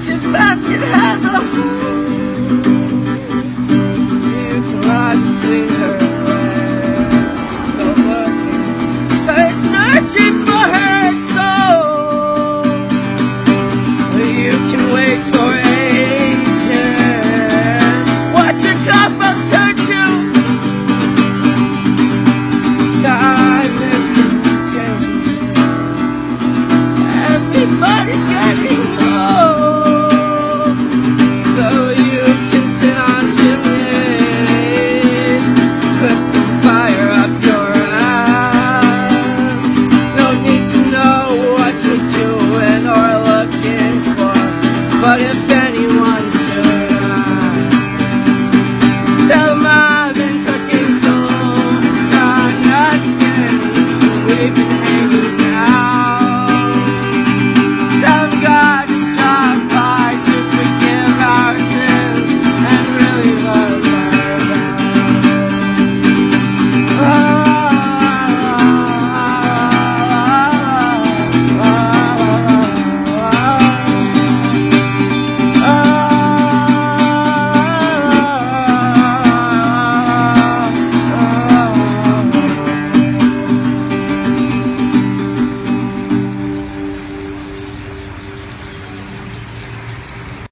your basket has a baby.